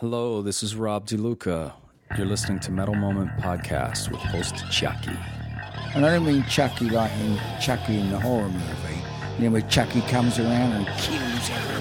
Hello, this is Rob DeLuca. You're listening to Metal Moment Podcast with host Chucky. And I don't mean Chucky like in Chucky in the horror movie, you know, where Chucky comes around and kills everyone.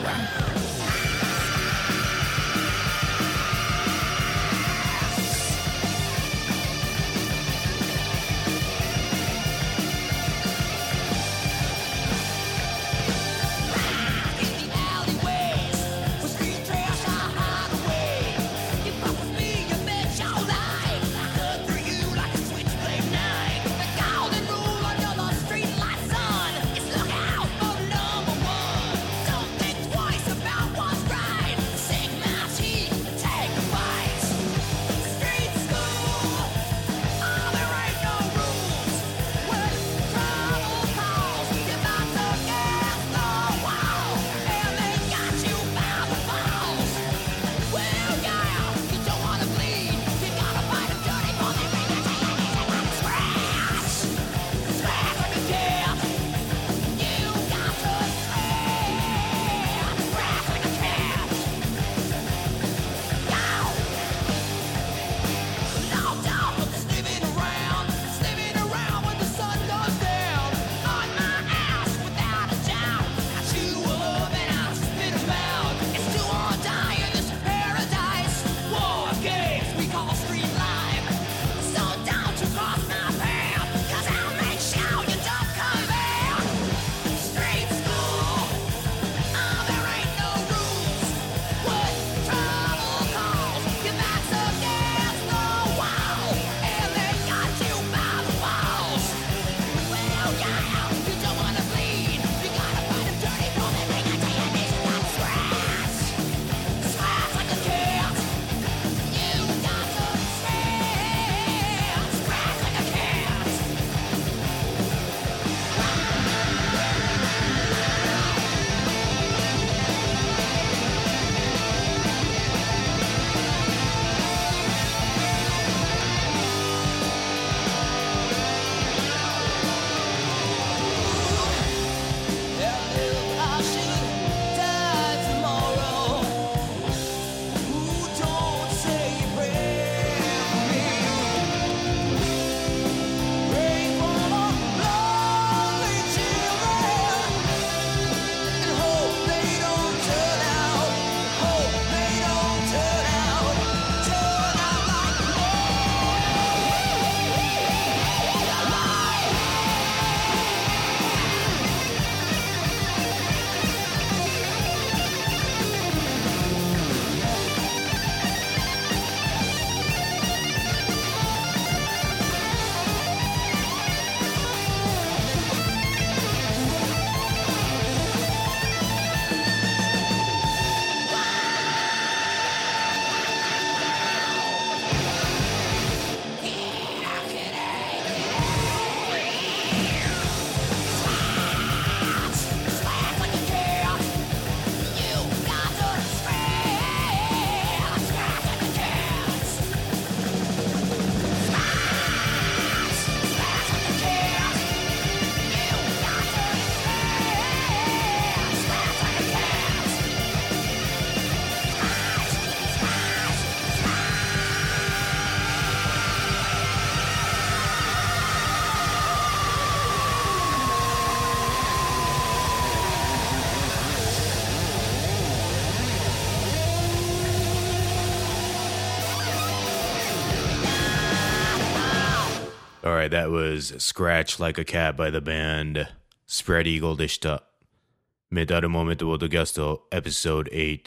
right, that was Scratch Like a Cat by the band Spread Eagle でした。メタルモメントポッドキャストエピソード8。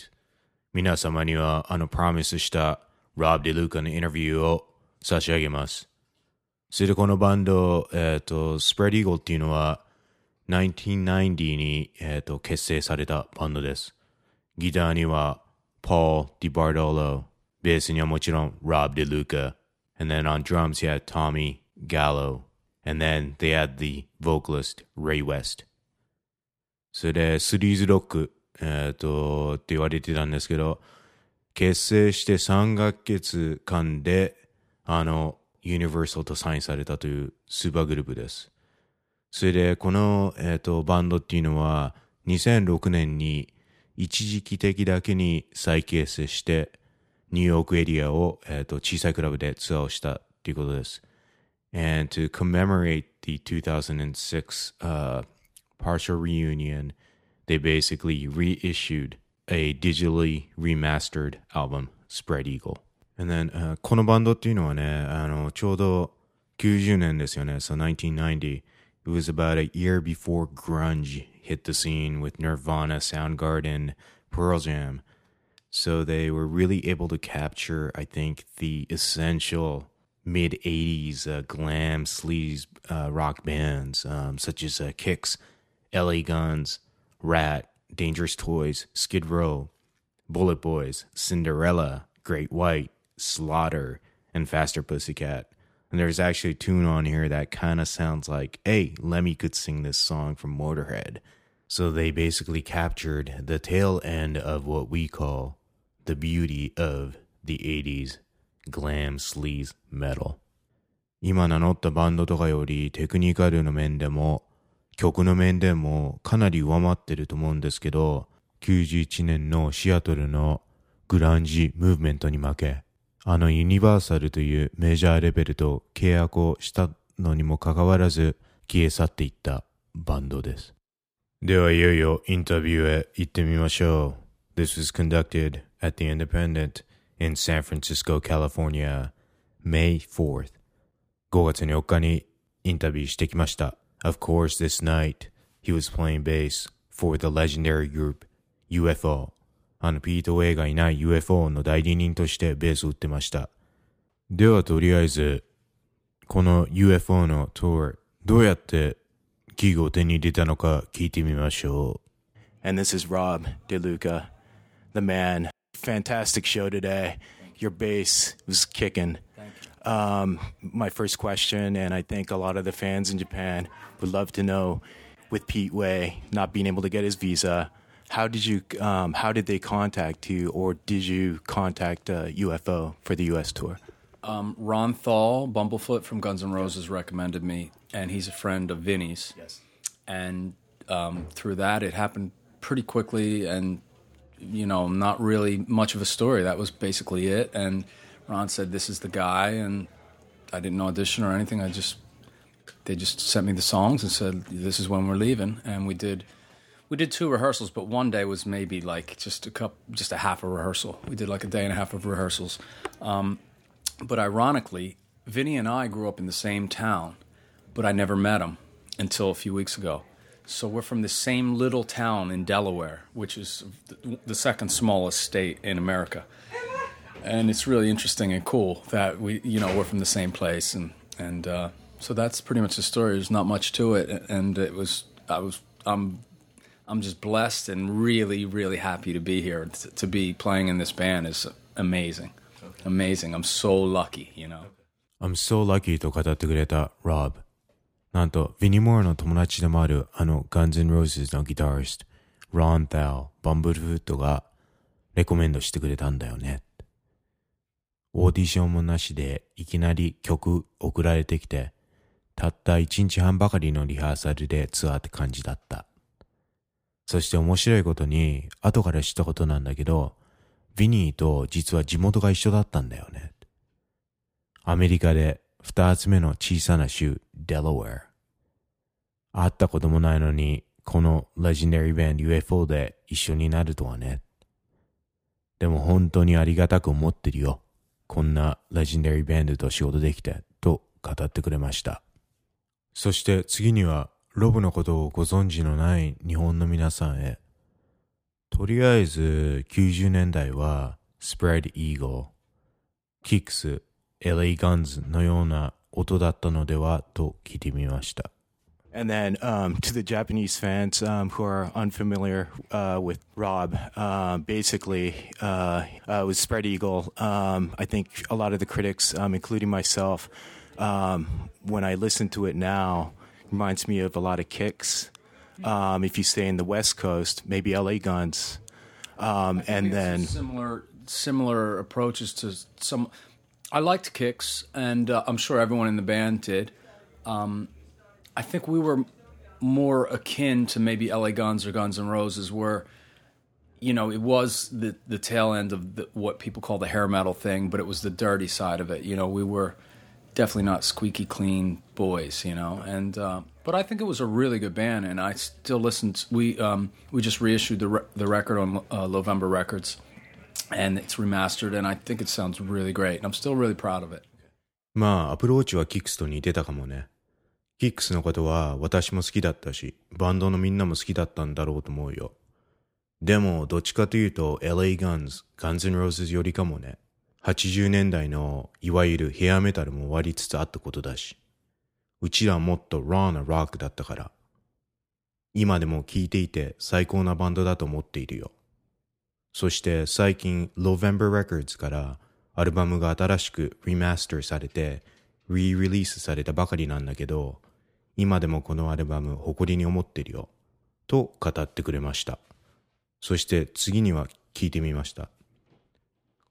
皆様にはあのプロミスした Rob DeLuca のインタビューを差し上げます。それでこのバンド、えっ、と、Spread Eagle っていうのは1990に、えっと結成されたバンドです。ギターには Paul DiBartolo、ベースにはもちろん Rob DeLuca、and then on drums he had Tommy Gallo, and then they had the vocalist Ray West. それでスリーズロック、えっ、と、って言われてたんですけど、結成して3ヶ月間で、あの、ユニバーサルとサインされたというスーパーグループです。それで、この、えっ、と、バンドっていうのは、2006年に一時期的だけに再結成して、ニューヨークエリアを、えー、と小さいクラブでツアーをしたっていうことです。And to commemorate the 2006 uh, partial reunion, they basically reissued a digitally remastered album, Spread Eagle. And then、uh, このバンドっていうのはね、あのちょうど90年ですよね。So 1990. It was about a year before grunge hit the scene with Nirvana, Soundgarden, Pearl Jam. So they were really able to capture, I think, the essential mid 80s uh, glam sleaze uh, rock bands um, such as uh, Kix, LA Guns, Ratt, Dangerous Toys, Skid Row, Bullet Boys, Cinderella, Great White, Slaughter, and Faster Pussycat. And there's actually a tune on here that kind of sounds like, hey, Lemmy could sing this song from Motorhead. So they basically captured the tail end of what we call the beauty of the 80s glam sleaze metal 今名乗ったバンドとかよりテクニカルの面でも曲の面でもかなり上回ってると思うんですけど91年のシアトルのグランジムーブメントに負けあのユニバーサルというメジャーレベルと契約をしたのにもかかわらず消え去っていったバンドです。ではいよいよインタビューへ行ってみましょう。This was conducted at the Independent in San Francisco, California, May 4th. 5月4日にインタビューしてきました。Of course, this night, he was playing bass for the legendary group UFO. あのピート・ウェイがいない UFO の代理人としてベースを打ってました。ではとりあえず、この UFO のトール、どうやって器具を手に入れたのか聞いてみましょう。And this is Rob DeLuca, the man fantastic show today. Your bass was kicking. Um, my first question, and I think a lot of the fans in Japan would love to know, with Pete Way not being able to get his visa, how did you, um, how did they contact you, or did you contact uh, UFO for the U.S. tour? Um, Ron Thal, Bumblefoot from Guns N' Roses, recommended me, and he's a friend of Vinnie's. Yes. And um, through that, it happened pretty quickly, and you know, not really much of a story. That was basically it. And Ron said, "This is the guy," and I didn't audition or anything. I just they just sent me the songs and said, "This is when we're leaving," and we did. We did two rehearsals, but one day was maybe like just a cup, just a half a rehearsal. We did like a day and a half of rehearsals. Um, but ironically, Vinnie and I grew up in the same town, but I never met him until a few weeks ago. So we're from the same little town in Delaware, which is the second smallest state in America. And it's really interesting and cool that we, you know, we're from the same place, and and uh, so that's pretty much the story. There's not much to it, and it was I was I'm I'm just blessed and really really happy to be here. To, to be playing in this band is amazing, amazing. I'm so lucky, you know. I'm so lucky と語ってくれた Rob。 なんと、ビニモアの友達でもあるあの Guns N' Roses のギタリスト、Ron Thal、バンブルフットがレコメンドしてくれたんだよね。オーディションもなしでいきなり曲送られてきて、たった一日半ばかりのリハーサルでツアーって感じだった。そして面白いことに、後から知ったことなんだけど、ビニーと実は地元が一緒だったんだよね。アメリカで二つ目の小さな州、デラウェア。会ったこともないのに、このレジェンダリーバンド UFO で一緒になるとはね。でも本当にありがたく思ってるよ。こんなレジェンダリーバンドと仕事できて、と語ってくれました。そして次には、ロブのことをご存知のない日本の皆さんへ。とりあえず90年代は、Spread Eagle、Kicks、LA ガンズのような音だったのではと聞いてみました。And then um, to the Japanese fans um, who are unfamiliar uh, with Rob, uh, basically, uh, uh with Spread Eagle, um, I think a lot of the critics, um, including myself, um, when I listen to it now, reminds me of a lot of Kix. Um, if you stay in the West Coast, maybe LA Guns, and then similar similar approaches to some I liked Kix, and uh, I'm sure everyone in the band did. Um, I think we were more akin to maybe LA Guns or Guns N' Roses, where you know, it was the the tail end of the, what people call the hair metal thing, but it was the dirty side of it. You know, we were definitely not squeaky clean boys, you know. And uh, but I think it was a really good band, and I still listen. To, we um, we just reissued the re- the record on uh, November Records, and it's remastered, and I think it sounds really great. And I'm still really proud of it. まあ、アプローチはキックスと似てたかもね。キックスのことは私も好きだったし、バンドのみんなも好きだったんだろうと思うよ。でも、どっちかというと LA Guns、Guns N' Roses よりかもね。80年代のいわゆるヘアメタルも終わりつつあったことだし。うちらもっとラーなロックだったから。今でも聴いていて最高なバンドだと思っているよ。そして最近 November Records からアルバムが新しくリマスターされてリリリースされたばかりなんだけど今でもこのアルバム誇りに思ってるよと語ってくれました。そして次には聞いてみました。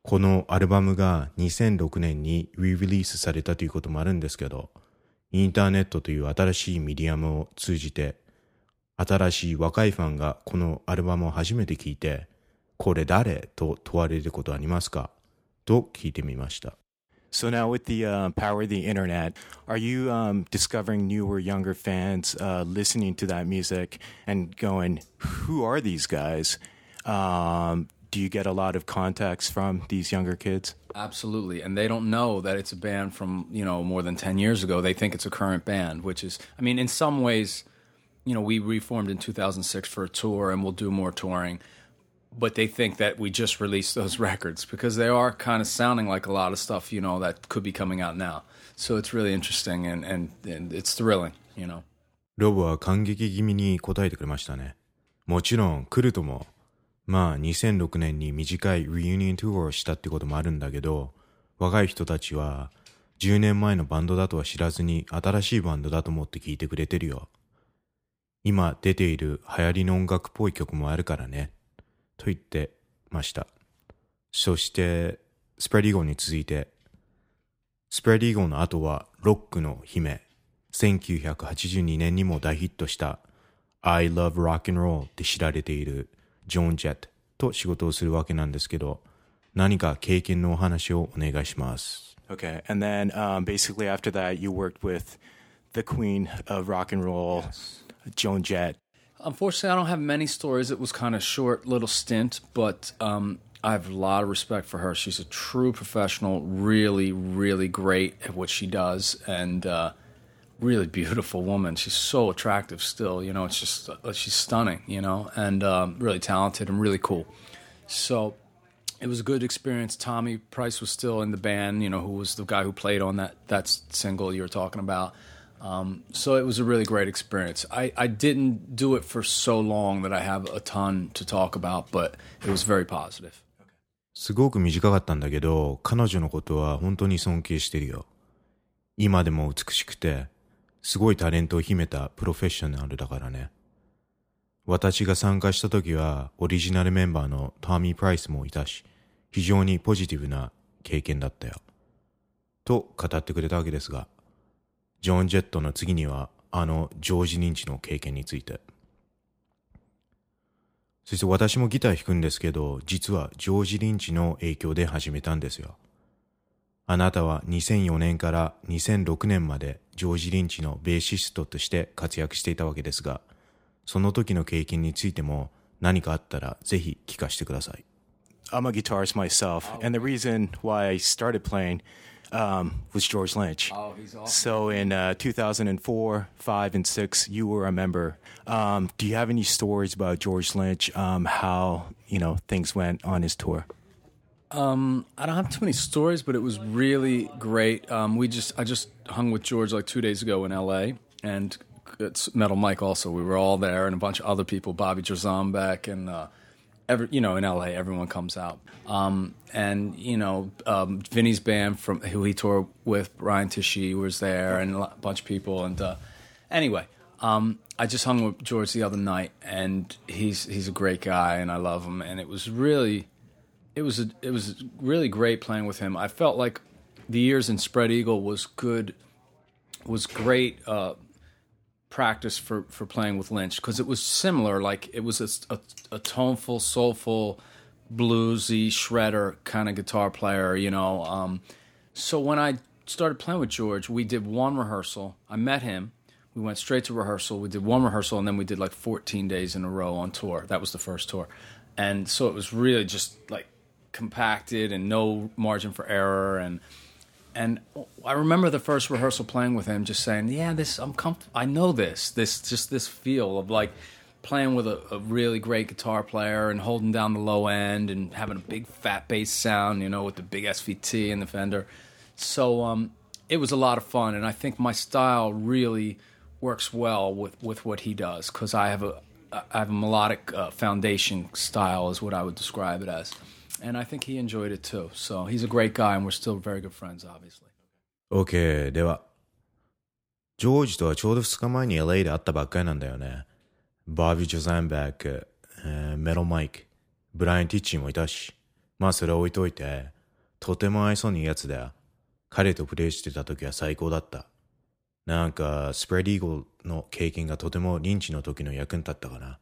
このアルバムが2006年にリリリースされたということもあるんですけど、インターネットという新しいメディアムを通じて、新しい若いファンがこのアルバムを初めて聞いて、これ誰と問われることはありますかと聞いてみました。So now, with the uh, power of the internet, are you um, discovering newer, younger fans uh, listening to that music and going, "Who are these guys?" Um, do you get a lot of contacts from these younger kids? Absolutely, and they don't know that it's a band from you know more than ten years ago. They think it's a current band, which is, I mean, in some ways, you know, we reformed in 2006 for a tour, and we'll do more touring But they think that we just released those records because they are kind of sounding like a lot of stuff, you know, that could be coming out now. So it's really interesting and, and, and it's thrilling, you know. ロブは感激気味に答えてくれましたね。もちろん来るとも。まあ2006年に短い reunion tour をしたってこともあるんだけど、若い人たちは10年前のバンドだとは知らずに新しいバンドだと思って聞いてくれてるよ。今出ている流行りの音楽っぽい曲もあるからね。と言ってました。そして、スプレディゴンに続いて、スプレディゴンの後は、ロックの姫。1982年にも大ヒットした、I love rock and roll って知られている、ジョン・ジェットと仕事をするわけなんですけど、何か経験のお話をお願いします。Okay, and then、basically after that, you worked with the queen of rock and roll,、ジョンジェット Unfortunately, I don't have many stories. It was kind of short little stint, but um, I have a lot of respect for her. She's a true professional, really, really great at what she does, and uh, really beautiful woman. She's so attractive still. You know, it's just uh, she's stunning. You know, and um, really talented and really cool. So it was a good experience. Tommy Price was still in the band. You know, who was the guy who played on that that single you were talking about. Um, so it was a really great experience. I, I didn't do it for so long that I have a ton to talk about, but it was very positive. すごく短かったんだけど、彼女のことは本当に尊敬してるよ。今でも美しくて、すごいタレントを秘めたプロフェッショナルだからね。私が参加した時は、オリジナルメンバーのトーミー・プライスもいたし、非常にポジティブな経験だったよ。と語ってくれたわけですが、ジョン・ジェットの次には、あのジョージ・リンチの経験について。そして私もギター弾くんですけど、実はジョージ・リンチの影響で始めたんですよ。あなたは2004年から2006年までジョージ・リンチのベーシストとして活躍していたわけですが、その時の経験についても何かあったらぜひ聞かせてください。I'm a guitarist myself, and the reason why I started playing um, was George Lynch. Oh, he's awesome. So in uh, 2004, 5, and 6, you were a member. Um, do you have any stories about George Lynch, um, how, you know, things went on his tour? Um, I don't have too many stories, but it was really great. Um, we just I just hung with George like two days ago in L.A. and it's Metal Mike also. We were all there and a bunch of other people, Bobby Jarzombek and uh, every you know in LA everyone comes out. Um, and you know um, Vinnie's band from who he toured with Ryan Tichy was there and a bunch of people and uh, anyway. Um, I just hung with George the other night, and he's he's a great guy, and I love him. And it was really, it was a, it was really great playing with him. I felt like the years in Spread Eagle was good, was great. Uh, practice for for playing with Lynch because it was similar. Like it was a, a, a toneful, soulful, bluesy shredder kind of guitar player, you know. Um, so when I started playing with George, we did one rehearsal. I met him. We went straight to rehearsal. We did one rehearsal, and then we did like 14 days in a row on tour. That was the first tour, and so it was really just like compacted and no margin for error and and I remember the first rehearsal playing with him, just saying, "Yeah, this I'm comfortable. I know this. This just this feel of like playing with a, a, really great guitar player and holding down the low end and having a big fat bass sound, you know, with the big SVT and the Fender. So um, it was a lot of fun, and I think my style really works well with with what he does because I have a I have a melodic uh, foundation style, is what I would describe it as and I think he enjoyed it too. So he's a great guy, and we're still very good friends, obviously. OK ではジョージとはちょうど2日前に LA で会ったばっかりなんだよねバービー・ジョザンバック、えー、メロマイクブライアン・ティッチもいたしまあそれは置いといてとても愛想にいいやつだよ彼とプレイしてた時は最高だったなんかスプレディーゴルの経験がとてもリンチの時の役に立ったかな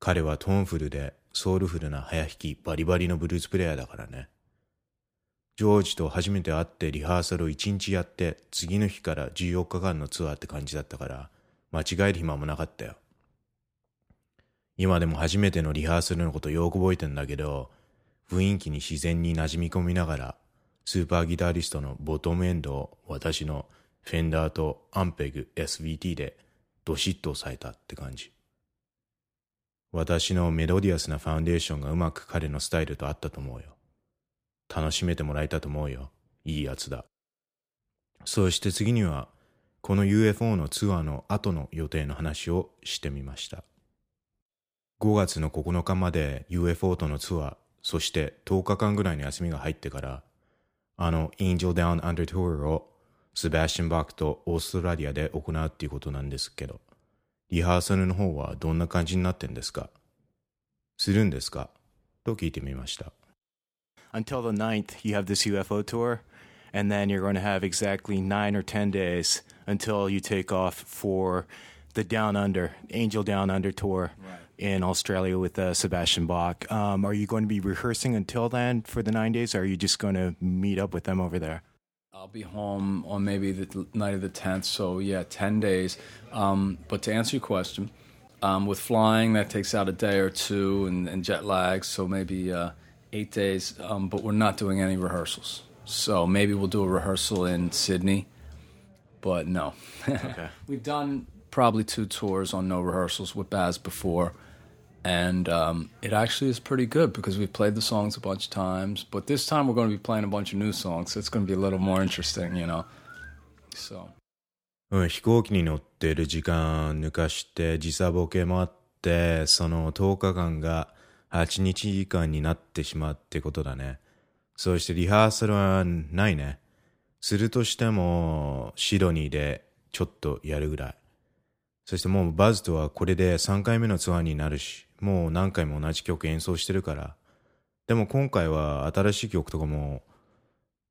彼はトーンフルでソウルフルな早弾きバリバリのブルースプレイヤーだからね。ジョージと初めて会ってリハーサルを1日やって次の日から14日間のツアーって感じだったから間違える暇もなかったよ。今でも初めてのリハーサルのことよく覚えてんだけど雰囲気に自然に馴染み込みながらスーパーギタリストのボトムエンドを私のフェンダーとアンペグ SVT でドシッと押さえたって感じ。私のメロディアスなファンデーションがうまく彼のスタイルと合ったと思うよ。楽しめてもらえたと思うよ。いいやつだ。そして次には、この UFO のツアーの後の予定の話をしてみました。5月の9日まで UFO とのツアー、そして10日間ぐらいの休みが入ってから、あの Angel Down Under Tour をセバスチャン・バックとオーストラリアで行うっていうことなんですけど、リハーサルの方はどんな感じになってんですかするんですかと聞いてみました。Until the 9th, you have this UFO tour, and then you're going to have exactly nine or 10 days until you take off for the Down Under, Angel Down Under tour right. in Australia with uh, Sebastian Bach. Um, are you going to be rehearsing until then for the nine days, or are you just going to meet up with them over there? I'll be home on maybe the night of the 10th, so yeah, 10 days. Um, but to answer your question, um, with flying, that takes out a day or two and, and jet lag, so maybe uh, eight days. Um, but we're not doing any rehearsals. So maybe we'll do a rehearsal in Sydney, but no. Okay. We've done probably two tours on no rehearsals with Baz before and um, it actually is pretty good because we've played the songs a bunch of times. But this time we're going to be playing a bunch of new songs, so it's going to be a little more interesting, you know. So. うん、飛行機に乗ってる時間抜かして時差ボケもあってその10日間が8日間になってしまうってことだねそしてリハーサルはないねするとしてもシドニーでちょっとやるぐらいそしてもうバズとはこれで3回目のツアーになるしもう何回も同じ曲演奏してるから。でも今回は新しい曲とかも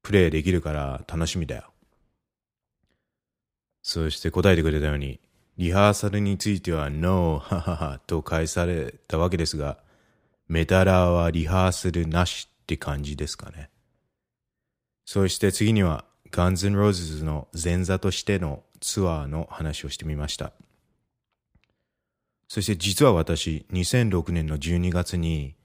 プレイできるから楽しみだよ。そして答えてくれたように、リハーサルについては No, はははと返されたわけですが、メタラーはリハーサルなしって感じですかね。そして次には、ガンズ・ローズの前座としてのツアーの話をしてみました。そして実は私、2006年の12月に、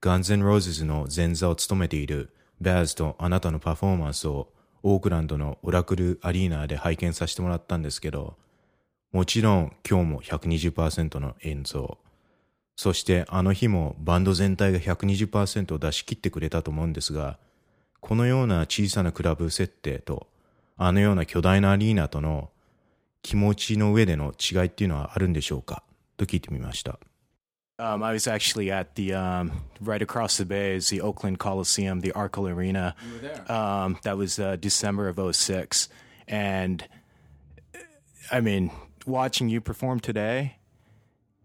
ガンズ・ローズの前座を務めているバーズとあなたのパフォーマンスをオークランドのオラクルアリーナで拝見させてもらったんですけど、もちろん今日も120%の演奏。そしてあの日もバンド全体が120%を出し切ってくれたと思うんですが、このような小さなクラブ設定と、あのような巨大なアリーナとの気持ちの上での違いっていうのはあるんでしょうか？と聞いてみました。Um, I was actually at the um, right across the bay is the Oakland Coliseum, the Oracle Arena. Um, that was uh, December of 06. And I mean, watching you perform today,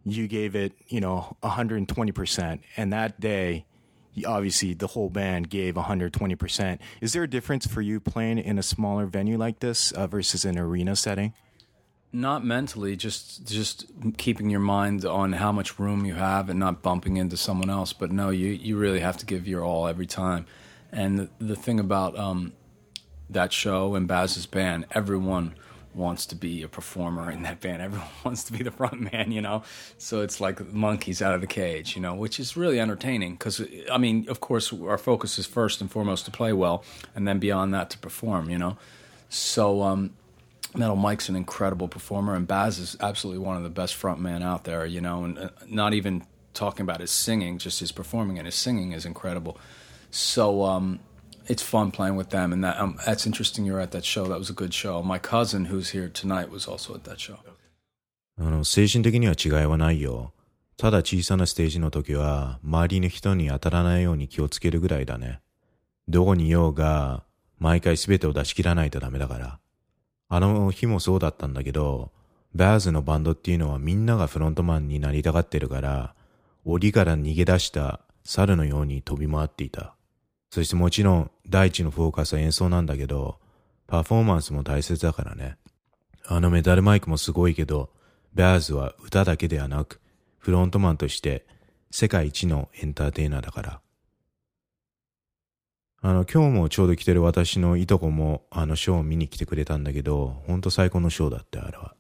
you gave it, you know, 120%. And that day, obviously the whole band gave 120%. Is there a difference for you playing in a smaller venue like this uh, versus an arena setting? Not mentally, just just keeping your mind on how much room you have and not bumping into someone else. But no, you you really have to give your all every time. And the, the thing about um, that show and Baz's band, everyone wants to be a performer in that band. Everyone wants to be the front man, you know. So it's like monkeys out of the cage, you know, which is really entertaining. Because I mean, of course, our focus is first and foremost to play well, and then beyond that to perform, you know. So um, Metal Mike's an incredible performer, and Baz is absolutely one of the best front men out there, you know. And uh, not even talking about his singing, just his performing and his singing is incredible. So. Um, it's fun playing with them, and that um, that's interesting. You're at that show. That was a good show. My cousin, who's here tonight, was also at that show. あの、精神的には違いはないよ。ただ小さなステージの時は、周りの人に当たらないように気をつけるぐらいだね。どこにいようが、毎回全てを出し切らないとダメだから。 あの日もそうだったんだけど、バーズのバンドっていうのはみんながフロントマンになりたがってるから、檻から逃げ出した猿のように飛び回っていた。そしてもちろん第一のフォーカスは演奏なんだけど、パフォーマンスも大切だからね。あのメタルマイクもすごいけど、バーズは歌だけではなく、フロントマンとして世界一のエンターテイナーだから。あの、今日もちょうど来てる私のいとこもあのショーを見に来てくれたんだけど、ほんと最高のショーだって、あれは。っ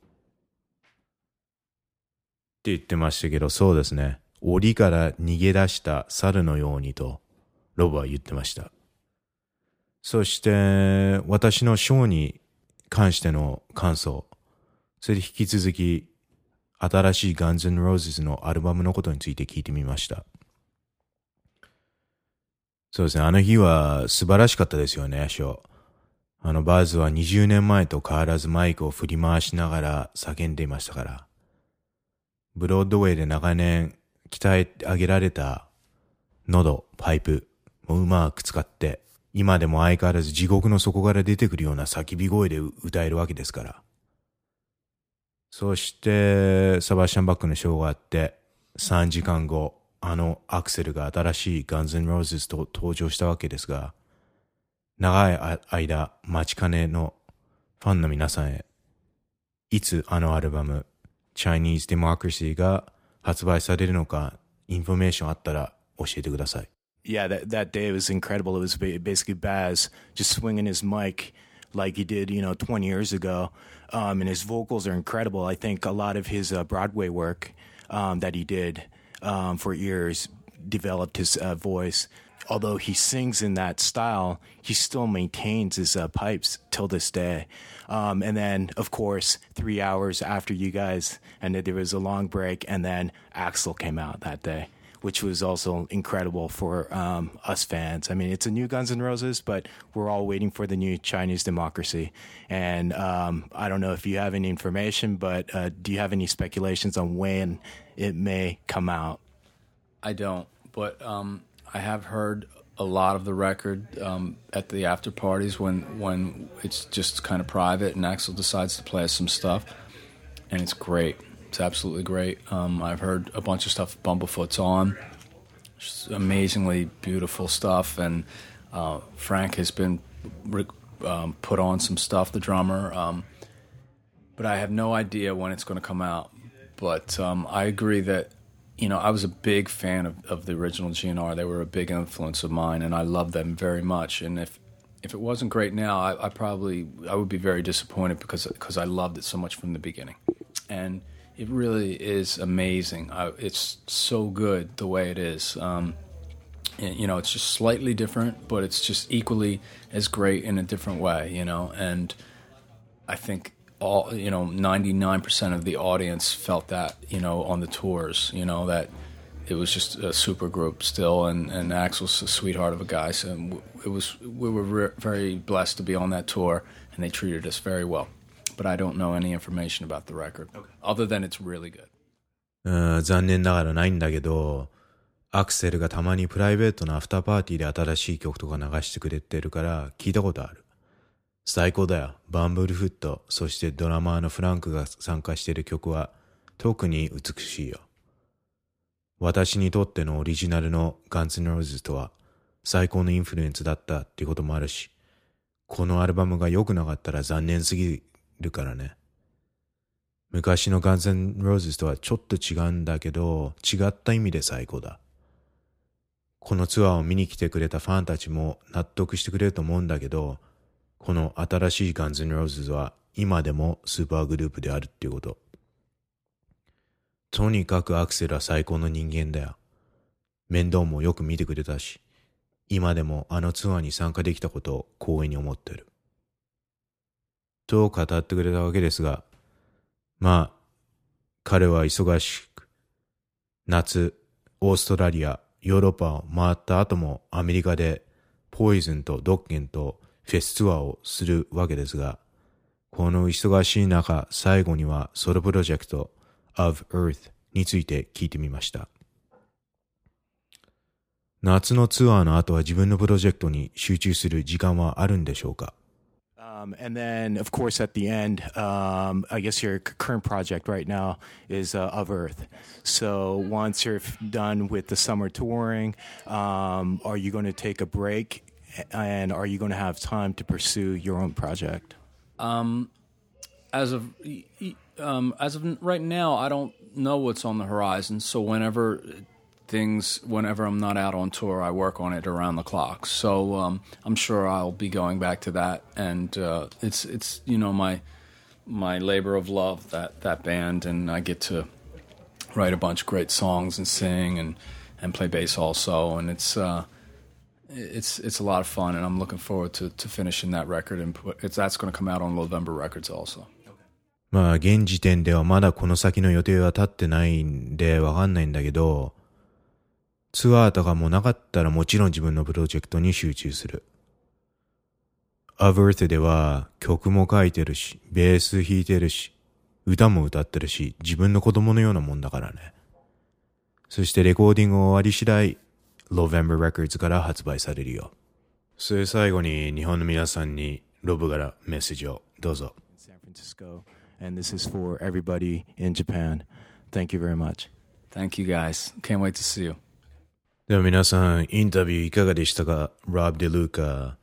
て言ってましたけど、そうですね。檻から逃げ出した猿のようにと、ロボは言ってました。そして、私のショーに関しての感想。それで引き続き、新しい Guns N' Roses のアルバムのことについて聞いてみました。そうですね、あの日は素晴らしかったですよね、ショー。あのバーズは20年前と変わらずマイクを振り回しながら叫んでいましたから。ブロードウェイで長年鍛え上げられた喉、パイプ、もうまく使って、今でも相変わらず地獄の底から出てくるような叫び声で歌えるわけですから。そして、サバシャンバックのショーがあって、3時間後、あのアクセルが新しいガンズ・ンローズズと登場したわけですが、長い間待ちかねのファンの皆さんへ、いつあのアルバム、Chinese Democracy が発売されるのか、インフォメーションあったら教えてください。yeah, that that day was incredible. It was basically Baz just swinging his mic like he did, you know, 20 years ago. Um, and his vocals are incredible. I think a lot of his uh, Broadway work um, that he did um, for years developed his uh, voice. Although he sings in that style, he still maintains his uh, pipes till this day. Um, and then, of course, three hours after you guys, and there was a long break, and then Axl came out that day which was also incredible for um, us fans. I mean, it's a new Guns N' Roses, but we're all waiting for the new Chinese democracy. And um, I don't know if you have any information, but uh, do you have any speculations on when it may come out? I don't, but um, I have heard a lot of the record um, at the after parties when when it's just kind of private and Axl decides to play us some stuff, and it's great. It's absolutely great. Um, I've heard a bunch of stuff Bumblefoot's on. Just amazingly beautiful stuff. And uh, Frank has been um, put on some stuff, the drummer. Um, but I have no idea when it's going to come out. But um, I agree that, you know, I was a big fan of, of the original GNR. They were a big influence of mine, and I love them very much. And if if it wasn't great now, I, I probably I would be very disappointed because because I loved it so much from the beginning. And it really is amazing. Uh, it's so good the way it is. Um, and, you know, it's just slightly different, but it's just equally as great in a different way. You know, and I think all you know, ninety nine percent of the audience felt that. You know, on the tours. You know that it was just a super group still, and and Axl's a sweetheart of a guy. So it was we were re- very blessed to be on that tour, and they treated us very well. But I don't know any information about the record, other than it's really good. うん残念ながらないんだけど、アクセルがたまにプライベートなアフターパーティーで新しい曲とか流してくれてるから聞いたことある。最高だよ。バンブルフット、そしてドラマーのフランクが参加している曲は特に美しいよ。私にとってのオリジナルのガンズ・ノーズとは最高のインフルエンスだったっていうこともあるし、このアルバムが良くなかったら残念すぎるからね。昔のガンズンローズとはちょっと違うんだけど、違った意味で最高だ。このツアーを見に来てくれたファンたちも納得してくれると思うんだけど、この新しいガンズンローズは今でもスーパーグループであるっていうこと。とにかくアクセルは最高の人間だよ。面倒もよく見てくれたし、今でもあのツアーに参加できたことを光栄に思ってる。と語ってくれたわけですが、まあ、彼は忙しく、夏、オーストラリア、ヨーロッパを回った後もアメリカでポイズンとドッケンとフェスツアーをするわけですが、この忙しい中、最後にはソロプロジェクト of Earth について聞いてみました。夏のツアーの後は自分のプロジェクトに集中する時間はあるんでしょうか？Um, and then, of course, at the end, um, I guess your current project right now is uh, Of Earth. So once you're done with the summer touring, um, are you going to take a break? And are you going to have time to pursue your own project? Um, as of um, as of right now, I don't know what's on the horizon. So whenever things whenever I'm not out on tour. I work on it around the clock, so um, I'm sure I'll be going back to that. And uh, it's it's you know my my labor of love that that band, and I get to write a bunch of great songs and sing and and play bass also, and it's. Uh, it's it's a lot of fun, and I'm looking forward to, to finishing that record and put it's that's going to come out on November Records also. まあ現時点ではまだこの先の予定は立ってないんでわかんないんだけど、 ツアーとかもなかったらもちろん自分のプロジェクトに集中する。アブースでは曲も書いてるし、ベース弾いてるし、歌も歌ってるし、自分の子供のようなもんだからね。そしてレコーディング終わり次第、November Records から発売されるよ。それ最後に日本の皆さんにロブからメッセージをどうぞ。San Francisco, and this is for everybody in Japan. Thank you very much. Thank you guys. Can't wait to see you. では皆さん、インタビューいかがでしたかロブ・デ・ルーカ。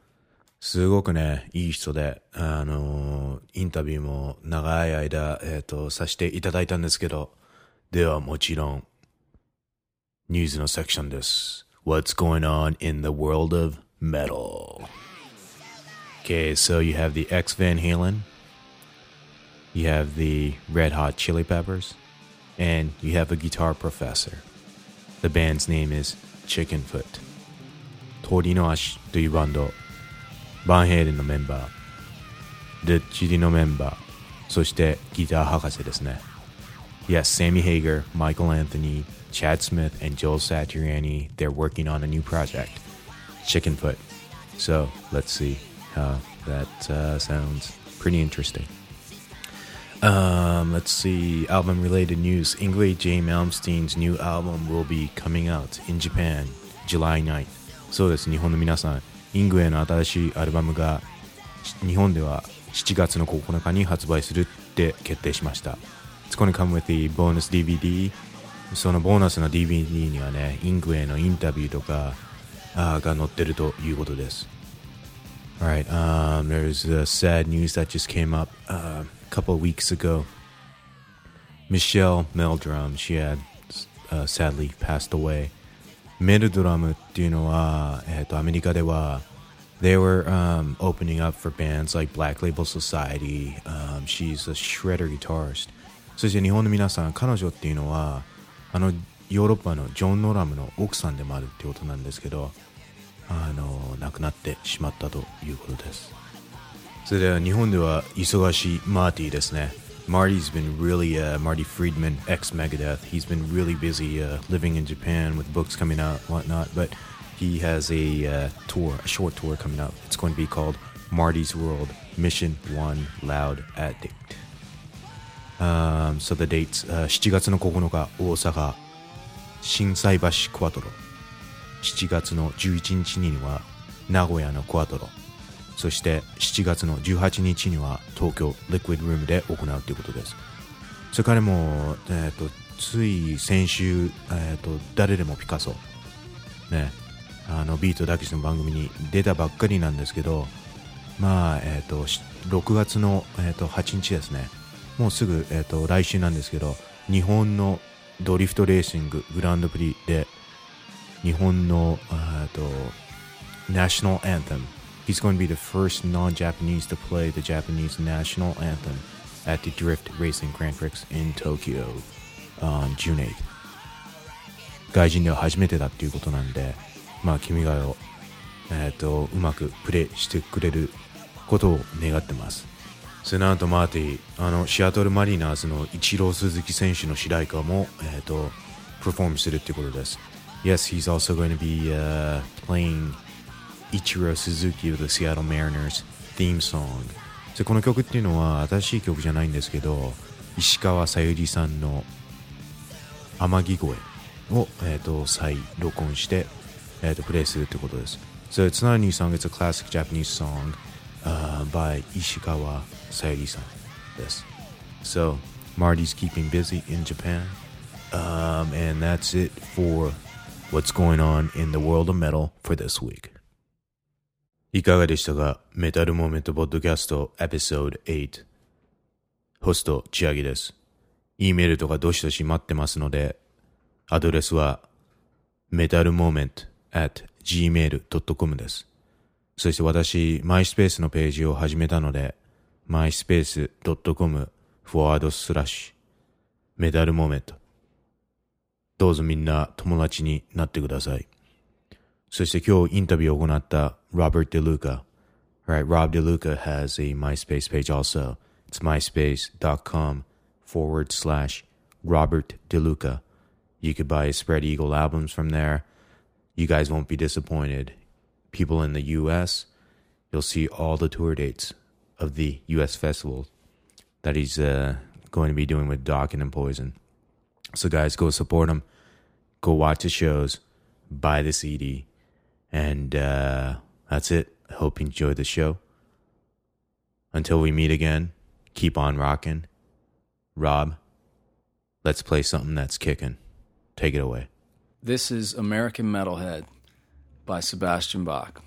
すごくね、いい人で、あの、インタビューも長い間、えっ、ー、と、させていただいたんですけど、ではもちろん、ニュースのセクションです。What's going on in the world of metal? Okay, so you have the X Van Halen, you have the Red Hot Chili Peppers, and you have a guitar professor. The band's name is Chickenfoot 鳥の足というバンドバンヘイレンのメンバーレッチリのメンバーそしてギター博士ですね Yes, Sammy Hagar, Michael Anthony, Chad Smith, and Joe Satriani, they're working on a new project, Chickenfoot. So let's see how that uh, sounds. Pretty interesting. Um, let's see. Album related news. Ingrid J. Malmsteen's new album will be coming out in Japan July 9th. そうです。日本の皆さん、イングウェイの新しいアルバムが日本では7月の9日に発売するって決定しました。It's gonna come with the bonus DVD. そのボーナスの DVD にはね、イングウェイのインタビューとかが載ってるということです。Alright, um, there's a sad news that just came up. Uh, couple of weeks ago. Michelle Meldrum, she had uh, sadly passed away. メルドラムっていうのは、えっと、アメリカでは、they were um, opening up for bands like Black Label Society. Um, she's a shredder guitarist. そして日本の皆さん、彼女っていうのは、あの、ヨーロッパのジョン・ノラムの奥さんでもあるってことなんですけど、 あの、亡くなってしまったということです。それでは日本では忙しいマーティですね。Marty's been really, uh, Marty Friedman, ex Megadeth, he's been really busy uh, living in Japan with books coming out whatnot, but he has a uh, tour, a short tour coming up. It's going to be called Marty's World Mission One Loud Addict. Um, so the dates, uh, 7月の9日、大阪、心斎橋クワトロ。 7月の11日には、名古屋のクワトロ。そして7月の18日には東京リクイッドルームで行うということです。それからも、えーと、つい先週、えーと、誰でもピカソ、ね、あのビートだけしの番組に出たばっかりなんですけどまあ、えーと、6月の、えー、と8日ですね。もうすぐ、えー、と来週なんですけど日本のドリフトレーシンググランドプリで日本のえーと national anthem he's going to be the first non-Japanese to play the Japanese national anthem at the Drift Racing Grand Prix in Tokyo on June 8th 外人では初めてだっていうことなんでまあ君が代えー、とうまくプレーしてくれることを願ってますその後マーティあのシアトルマリーナーズのイチロー鈴木選手の主題歌も、えー、とプフォームするっていうことです Yes, he's also going to be、uh, playing Ichiro Suzuki of the Seattle Mariners theme song でこの曲っていうのは新しい曲じゃないんですけど石川さゆりさんの天城声を、えー、と再録音して、えー、とプレイするってことです So it's not a new song, it's a classic Japanese song uh, by Ishikawa Sayuri-san. Yes. So Marty's keeping busy in Japan. Um, and that's it for what's going on in the world of metal for this week. いかがでしたか？メタルモーメントポッドキャストエピソード8。ホスト、千秋です。E メールとかどしどし待ってますので、アドレスは、メタルモーメント at gmail.com です。そして私、MySpace のページを始めたので、myspace.com フォワードスラッシュメダルモメント。どうぞみんな友達になってください。そして今日インタビューを行った Robert De Luca。Right, Rob De Luca has a MySpace page also. It's myspace.com forward slash Robert De Luca. You could buy Spread Eagle albums from there. You guys won't be disappointed. People in the US, you'll see all the tour dates of the US festivals that he's uh, going to be doing with Dokken and Poison. So, guys, go support him. Go watch the shows. Buy the CD. And uh, that's it. Hope you enjoyed the show. Until we meet again, keep on rocking. Rob, let's play something that's kicking. Take it away. This is American Metalhead by Sebastian Bach.